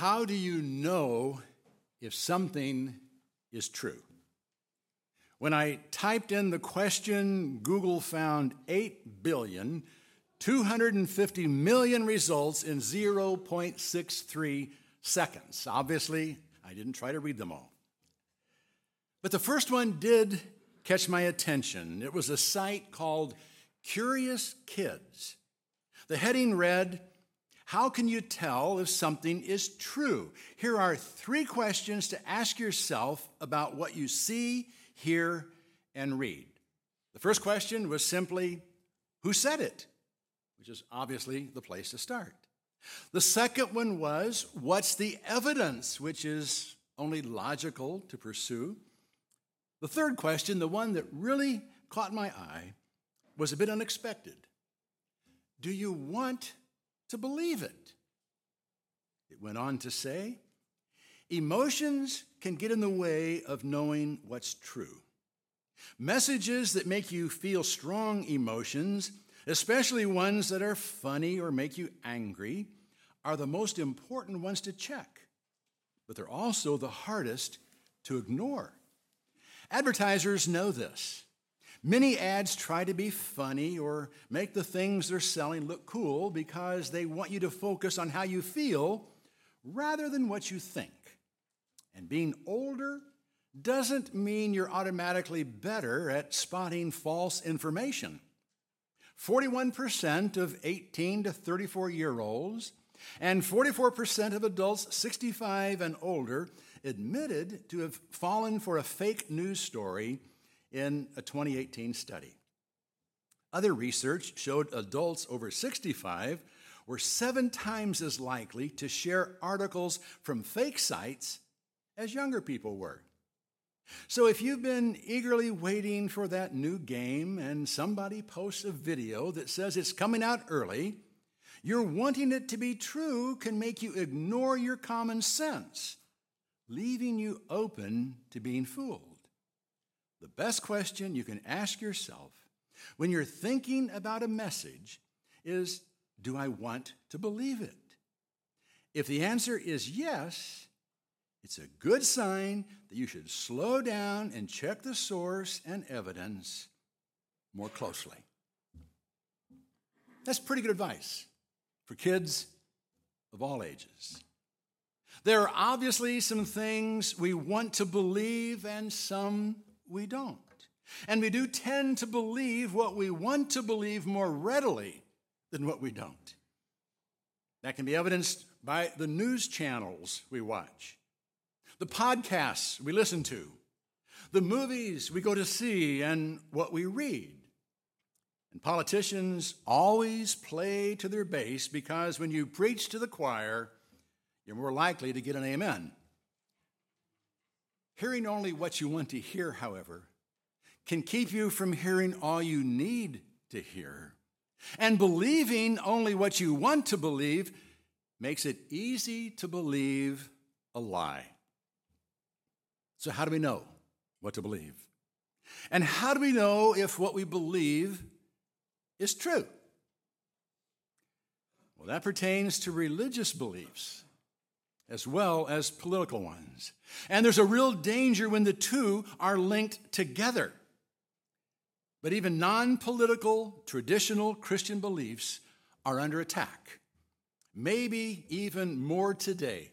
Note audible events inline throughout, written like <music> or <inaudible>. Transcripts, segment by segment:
How do you know if something is true? When I typed in the question, Google found 8 billion 250 million results in 0.63 seconds. Obviously, I didn't try to read them all. But the first one did catch my attention. It was a site called Curious Kids. The heading read, How can you tell if something is true? Here are three questions to ask yourself about what you see, hear, and read. The first question was simply, Who said it? Which is obviously the place to start. The second one was, What's the evidence? Which is only logical to pursue. The third question, the one that really caught my eye, was a bit unexpected. Do you want to believe it? It went on to say, Emotions can get in the way of knowing what's true. Messages that make you feel strong emotions, especially ones that are funny or make you angry, are the most important ones to check, but they're also the hardest to ignore. Advertisers know this. Many ads try to be funny or make the things they're selling look cool because they want you to focus on how you feel rather than what you think. And being older doesn't mean you're automatically better at spotting false information. 41% of 18 to 34 year olds and 44% of adults 65 and older admitted to have fallen for a fake news story in a 2018 study. Other research showed adults over 65 were seven times as likely to share articles from fake sites as younger people were. So, if you've been eagerly waiting for that new game and somebody posts a video that says it's coming out early, your wanting it to be true can make you ignore your common sense, leaving you open to being fooled. The best question you can ask yourself when you're thinking about a message is Do I want to believe it? If the answer is yes, it's a good sign that you should slow down and check the source and evidence more closely. That's pretty good advice for kids of all ages. There are obviously some things we want to believe and some we don't. And we do tend to believe what we want to believe more readily than what we don't. That can be evidenced by the news channels we watch, the podcasts we listen to, the movies we go to see, and what we read. And politicians always play to their base because when you preach to the choir, you're more likely to get an amen. Hearing only what you want to hear, however, can keep you from hearing all you need to hear. And believing only what you want to believe makes it easy to believe a lie. So, how do we know what to believe? And how do we know if what we believe is true. Well, that pertains to religious beliefs as well as political ones. And there's a real danger when the two are linked together. But even non political, traditional Christian beliefs are under attack, maybe even more today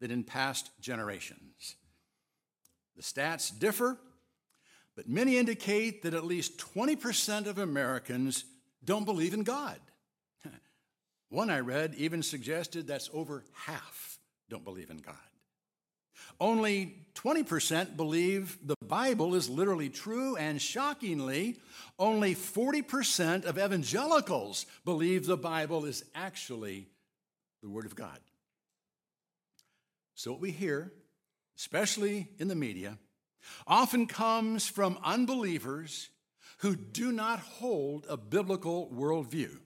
than in past generations. The stats differ, but many indicate that at least 20% of Americans don't believe in God. <laughs> One I read even suggested that's over half don't believe in God. Only 20% believe the Bible is literally true, and shockingly, only 40% of evangelicals believe the Bible is actually the Word of God. So, what we hear, especially in the media, often comes from unbelievers who do not hold a biblical worldview.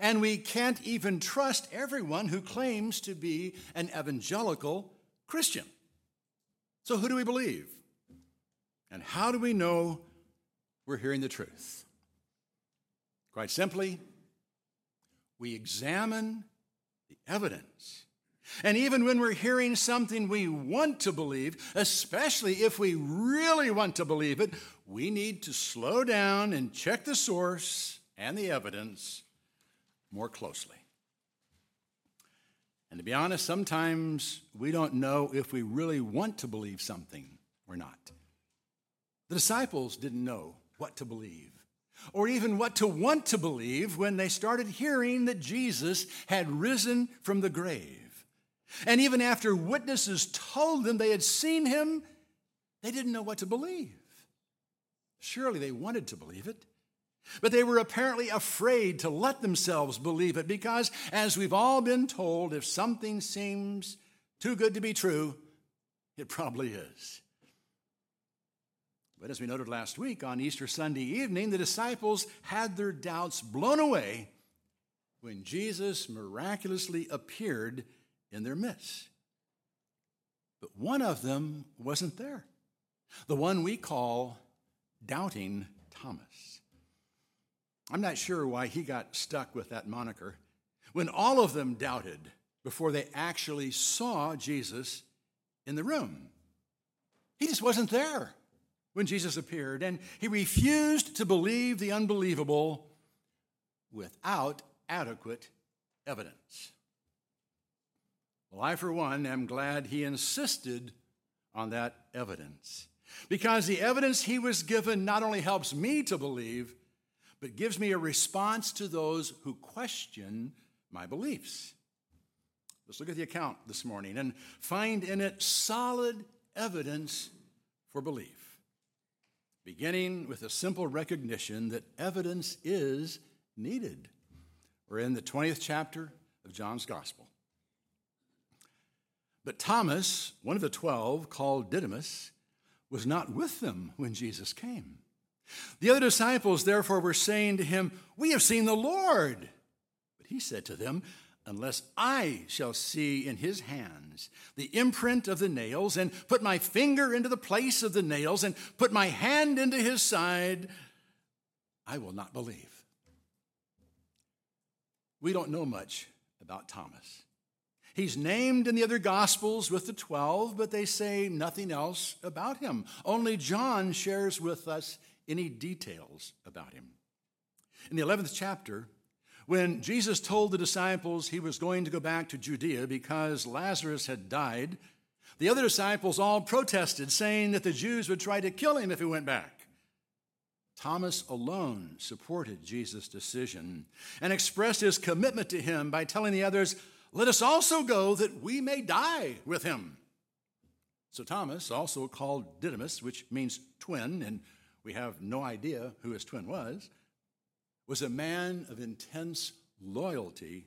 And we can't even trust everyone who claims to be an evangelical Christian. So, who do we believe? And how do we know we're hearing the truth? Quite simply, we examine the evidence And even when we're hearing something we want to believe, especially if we really want to believe it, we need to slow down and check the source and the evidence more closely. And to be honest, sometimes we don't know if we really want to believe something or not. The disciples didn't know what to believe or even what to want to believe when they started hearing that Jesus had risen from the grave. And even after witnesses told them they had seen him, they didn't know what to believe. Surely they wanted to believe it. But they were apparently afraid to let themselves believe it because, as we've all been told, if something seems too good to be true, it probably is. But as we noted last week on Easter Sunday evening, the disciples had their doubts blown away when Jesus miraculously appeared in their midst. But one of them wasn't there, the one we call Doubting Thomas. I'm not sure why he got stuck with that moniker when all of them doubted before they actually saw Jesus in the room. He just wasn't there when Jesus appeared, and he refused to believe the unbelievable without adequate evidence. Well, I, for one, am glad he insisted on that evidence because the evidence he was given not only helps me to believe, but gives me a response to those who question my beliefs. Let's look at the account this morning and find in it solid evidence for belief, beginning with a simple recognition that evidence is needed. We're in the 20th chapter of John's Gospel. But Thomas, one of the twelve, called Didymus, was not with them when Jesus came. The other disciples, therefore, were saying to him, We have seen the Lord. But he said to them, Unless I shall see in his hands the imprint of the nails, and put my finger into the place of the nails, and put my hand into his side, I will not believe. We don't know much about Thomas. He's named in the other Gospels with the 12, but they say nothing else about him. Only John shares with us any details about him. In the 11th chapter, when Jesus told the disciples he was going to go back to Judea because Lazarus had died, the other disciples all protested, saying that the Jews would try to kill him if he went back. Thomas alone supported Jesus' decision and expressed his commitment to him by telling the others, Let us also go that we may die with him. So Thomas, also called Didymus, which means twin, and we have no idea who his twin was, was a man of intense loyalty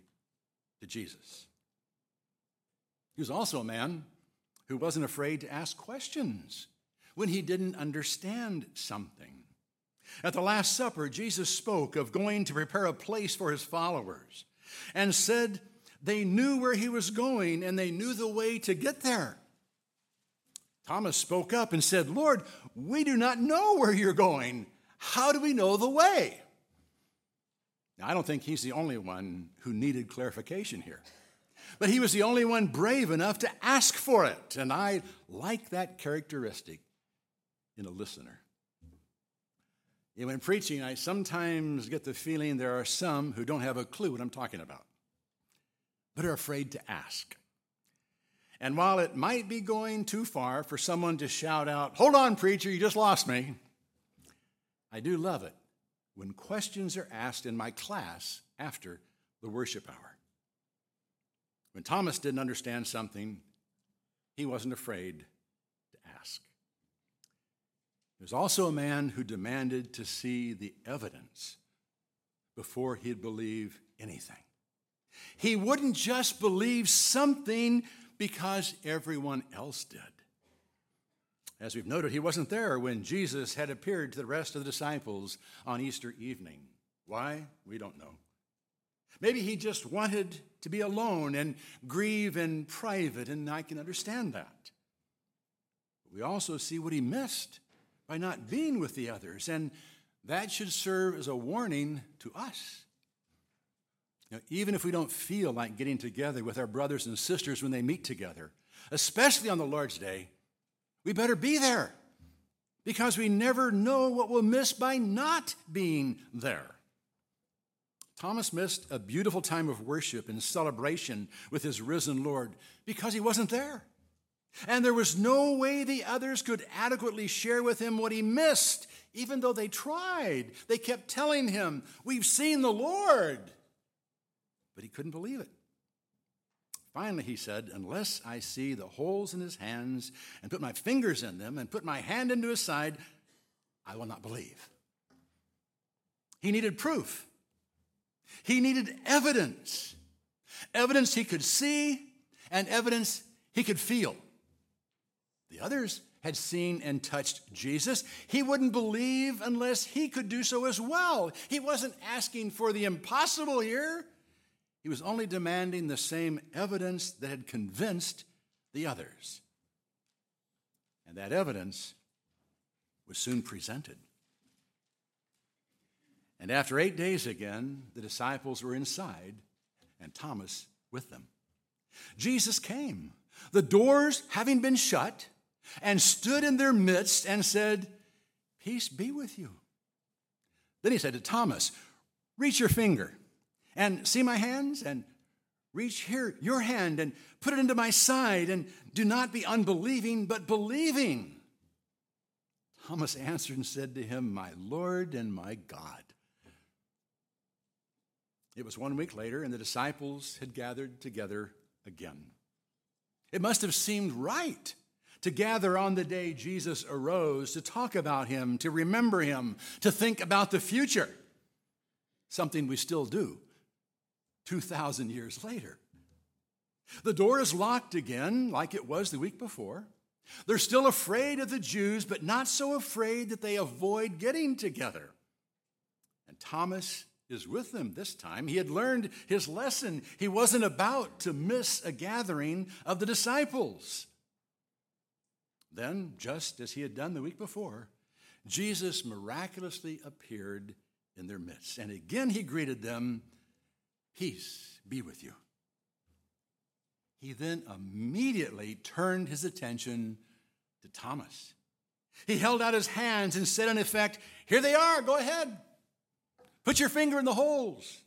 to Jesus. He was also a man who wasn't afraid to ask questions when he didn't understand something. At the Last Supper, Jesus spoke of going to prepare a place for his followers and said they knew where he was going and they knew the way to get there. Thomas spoke up and said, Lord, we do not know where you're going. How do we know the way? Now, I don't think he's the only one who needed clarification here. But he was the only one brave enough to ask for it. And I like that characteristic in a listener. And when preaching, I sometimes get the feeling there are some who don't have a clue what I'm talking about, but are afraid to ask. And while it might be going too far for someone to shout out, Hold on, preacher, you just lost me, I do love it when questions are asked in my class after the worship hour. When Thomas didn't understand something, he wasn't afraid to ask. There's also a man who demanded to see the evidence before he'd believe anything. He wouldn't just believe something because everyone else did. As we've noted, he wasn't there when Jesus had appeared to the rest of the disciples on Easter evening. Why? We don't know. Maybe he just wanted to be alone and grieve in private, and I can understand that. we also see what he missed by not being with the others, and that should serve as a warning to us. Even if we don't feel like getting together with our brothers and sisters when they meet together, especially on the Lord's Day, we better be there because we never know what we'll miss by not being there. Thomas missed a beautiful time of worship and celebration with his risen Lord because he wasn't there. And there was no way the others could adequately share with him what he missed, even though they tried. They kept telling him, We've seen the Lord. But he couldn't believe it. Finally, he said, Unless I see the holes in his hands and put my fingers in them and put my hand into his side, I will not believe. He needed proof. He needed evidence evidence he could see and evidence he could feel. The others had seen and touched Jesus. He wouldn't believe unless he could do so as well. He wasn't asking for the impossible here. He was only demanding the same evidence that had convinced the others. And that evidence was soon presented. And after eight days again, the disciples were inside and Thomas with them. Jesus came, the doors having been shut, and stood in their midst and said, Peace be with you. Then he said to Thomas, Reach your finger and see my hands, and reach here your hand and put it into my side, and do not be unbelieving, but believing. Thomas answered and said to him, My Lord and my God. It was one week later, and the disciples had gathered together again. It must have seemed right to gather on the day Jesus arose, to talk about him, to remember him, to think about the future. Something we still do 2,000 years later. The door is locked again, like it was the week before. They're still afraid of the Jews, but not so afraid that they avoid getting together. And Thomas is with them this time. He had learned his lesson. He wasn't about to miss a gathering of the disciples. Then, just as he had done the week before, Jesus miraculously appeared in their midst. And again he greeted them, Peace be with you. He then immediately turned his attention to Thomas. He held out his hands and said, in effect, Here they are, go ahead. Put your finger in the holes.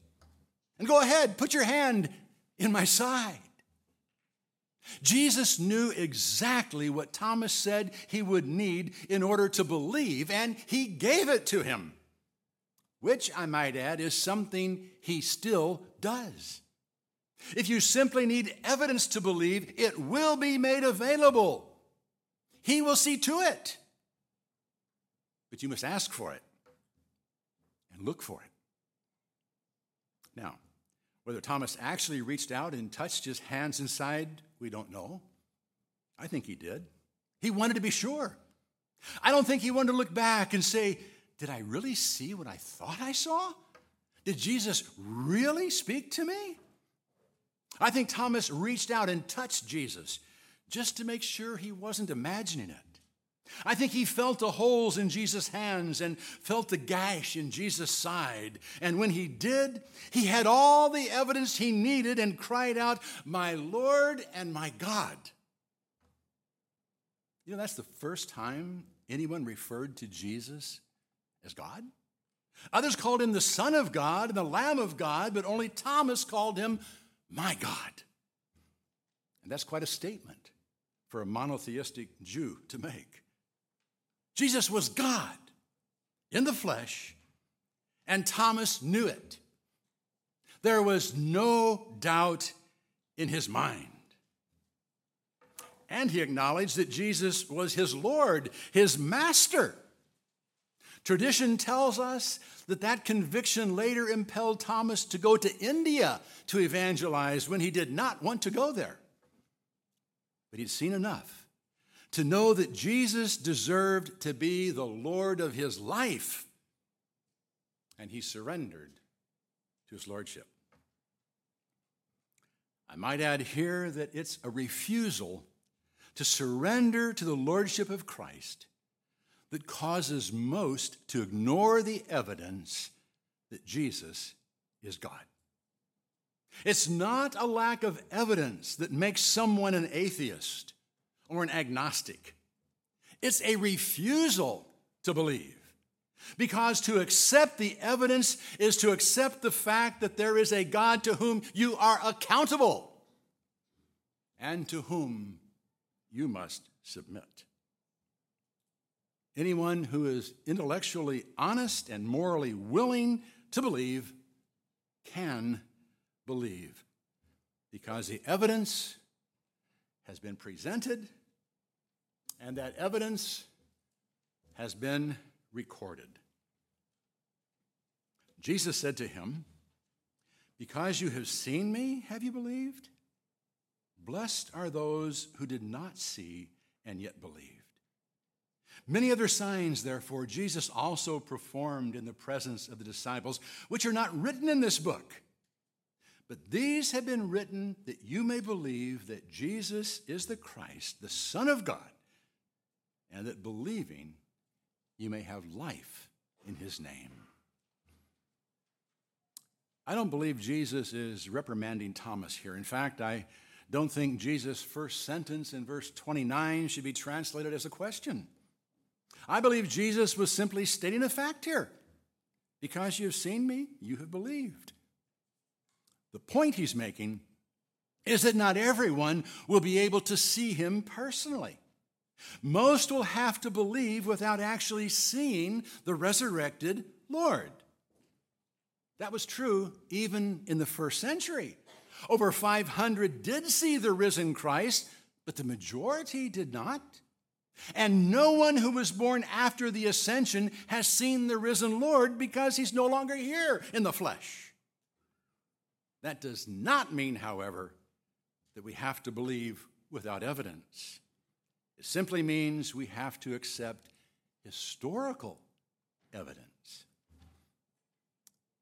And go ahead, put your hand in my side. Jesus knew exactly what Thomas said he would need in order to believe, and he gave it to him, which I might add is something he still does. If you simply need evidence to believe, it will be made available. He will see to it. But you must ask for it and look for it. Now, whether Thomas actually reached out and touched his hands inside, we don't know. I think he did. He wanted to be sure. I don't think he wanted to look back and say, Did I really see what I thought I saw? Did Jesus really speak to me? I think Thomas reached out and touched Jesus just to make sure he wasn't imagining it. I think he felt the holes in Jesus' hands and felt the gash in Jesus' side. And when he did, he had all the evidence he needed and cried out, My Lord and my God. You know, that's the first time anyone referred to Jesus as God. Others called him the Son of God and the Lamb of God, but only Thomas called him my God. And that's quite a statement for a monotheistic Jew to make. Jesus was God in the flesh, and Thomas knew it. There was no doubt in his mind. And he acknowledged that Jesus was his Lord, his master. Tradition tells us that that conviction later impelled Thomas to go to India to evangelize when he did not want to go there. But he'd seen enough to know that Jesus deserved to be the Lord of his life. And he surrendered to his lordship. I might add here that it's a refusal to surrender to the lordship of Christ that causes most to ignore the evidence that Jesus is God. It's not a lack of evidence that makes someone an atheist or an agnostic. It's a refusal to believe. Because to accept the evidence is to accept the fact that there is a God to whom you are accountable and to whom you must submit. Anyone who is intellectually honest and morally willing to believe can believe because the evidence has been presented and that evidence has been recorded. Jesus said to him, Because you have seen me, have you believed? Blessed are those who did not see and yet believed. Many other signs, therefore, Jesus also performed in the presence of the disciples, which are not written in this book. But these have been written that you may believe that Jesus is the Christ, the Son of God, and that believing you may have life in his name. I don't believe Jesus is reprimanding Thomas here. In fact, I don't think Jesus' first sentence in verse 29 should be translated as a question. I believe Jesus was simply stating a fact here. Because you have seen me, you have believed. The point he's making is that not everyone will be able to see him personally. Most will have to believe without actually seeing the resurrected Lord. That was true even in the first century. Over 500 did see the risen Christ, but the majority did not. And no one who was born after the ascension has seen the risen Lord because he's no longer here in the flesh. That does not mean, however, that we have to believe without evidence. It simply means we have to accept historical evidence.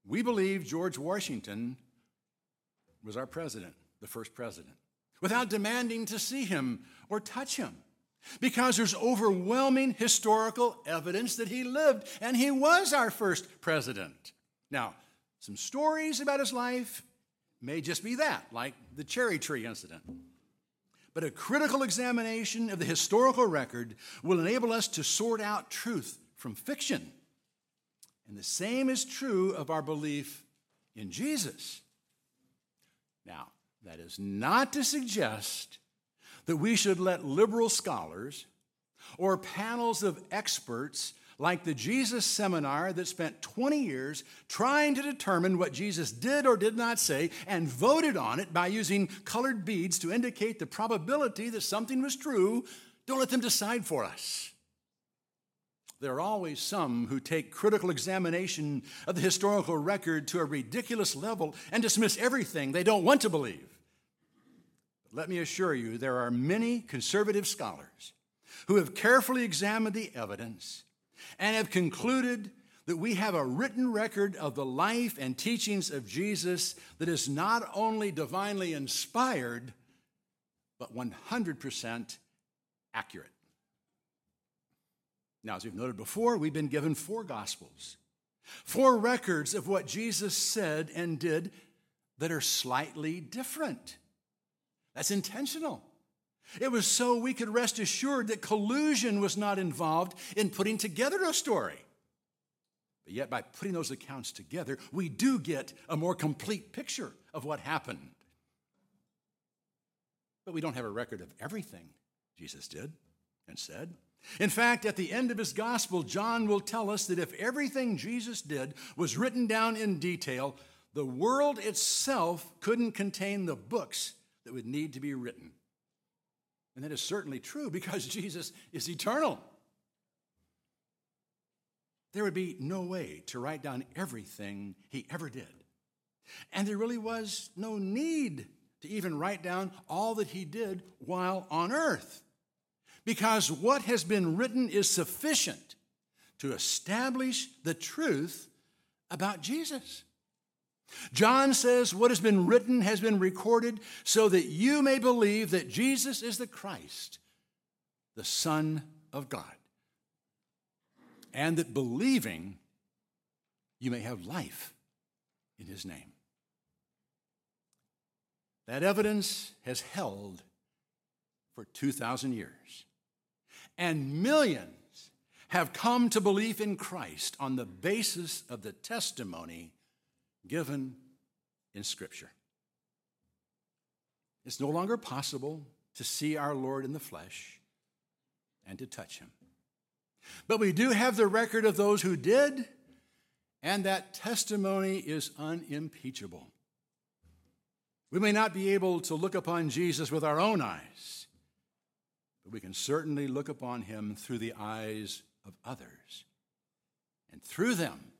We believe George Washington was our president, the first president, without demanding to see him or touch him. Because there's overwhelming historical evidence that he lived and he was our first president. Now, some stories about his life may just be that, like the cherry tree incident. But a critical examination of the historical record will enable us to sort out truth from fiction. And the same is true of our belief in Jesus. Now, that is not to suggest that we should let liberal scholars or panels of experts like the Jesus seminar that spent 20 years trying to determine what Jesus did or did not say and voted on it by using colored beads to indicate the probability that something was true, don't let them decide for us. There are always some who take critical examination of the historical record to a ridiculous level and dismiss everything they don't want to believe. Let me assure you, there are many conservative scholars who have carefully examined the evidence and have concluded that we have a written record of the life and teachings of Jesus that is not only divinely inspired, but 100% accurate. Now, as we've noted before, we've been given four gospels, four records of what Jesus said and did that are slightly different. That's intentional. It was so we could rest assured that collusion was not involved in putting together a story. But yet, by putting those accounts together, we do get a more complete picture of what happened. But we don't have a record of everything Jesus did and said. In fact, at the end of his gospel, John will tell us that if everything Jesus did was written down in detail, the world itself couldn't contain the books that would need to be written. And that is certainly true because <laughs> Jesus is eternal. There would be no way to write down everything he ever did. And there really was no need to even write down all that he did while on earth because what has been written is sufficient to establish the truth about Jesus. John says what has been written has been recorded so that you may believe that Jesus is the Christ, the Son of God, and that believing you may have life in his name. That evidence has held for 2,000 years. And millions have come to belief in Christ on the basis of the testimony given in Scripture. It's no longer possible to see our Lord in the flesh and to touch him. But we do have the record of those who did, and that testimony is unimpeachable. We may not be able to look upon Jesus with our own eyes, but we can certainly look upon him through the eyes of others. And through them,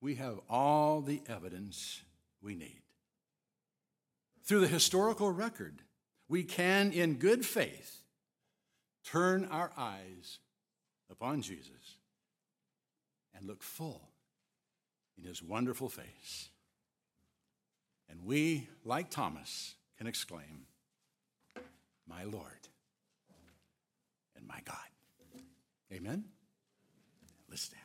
we have all the evidence we need. Through the historical record, we can, in good faith, turn our eyes upon Jesus and look full in his wonderful face. And we, like Thomas, can exclaim, My Lord and my God. Amen? Let's stand.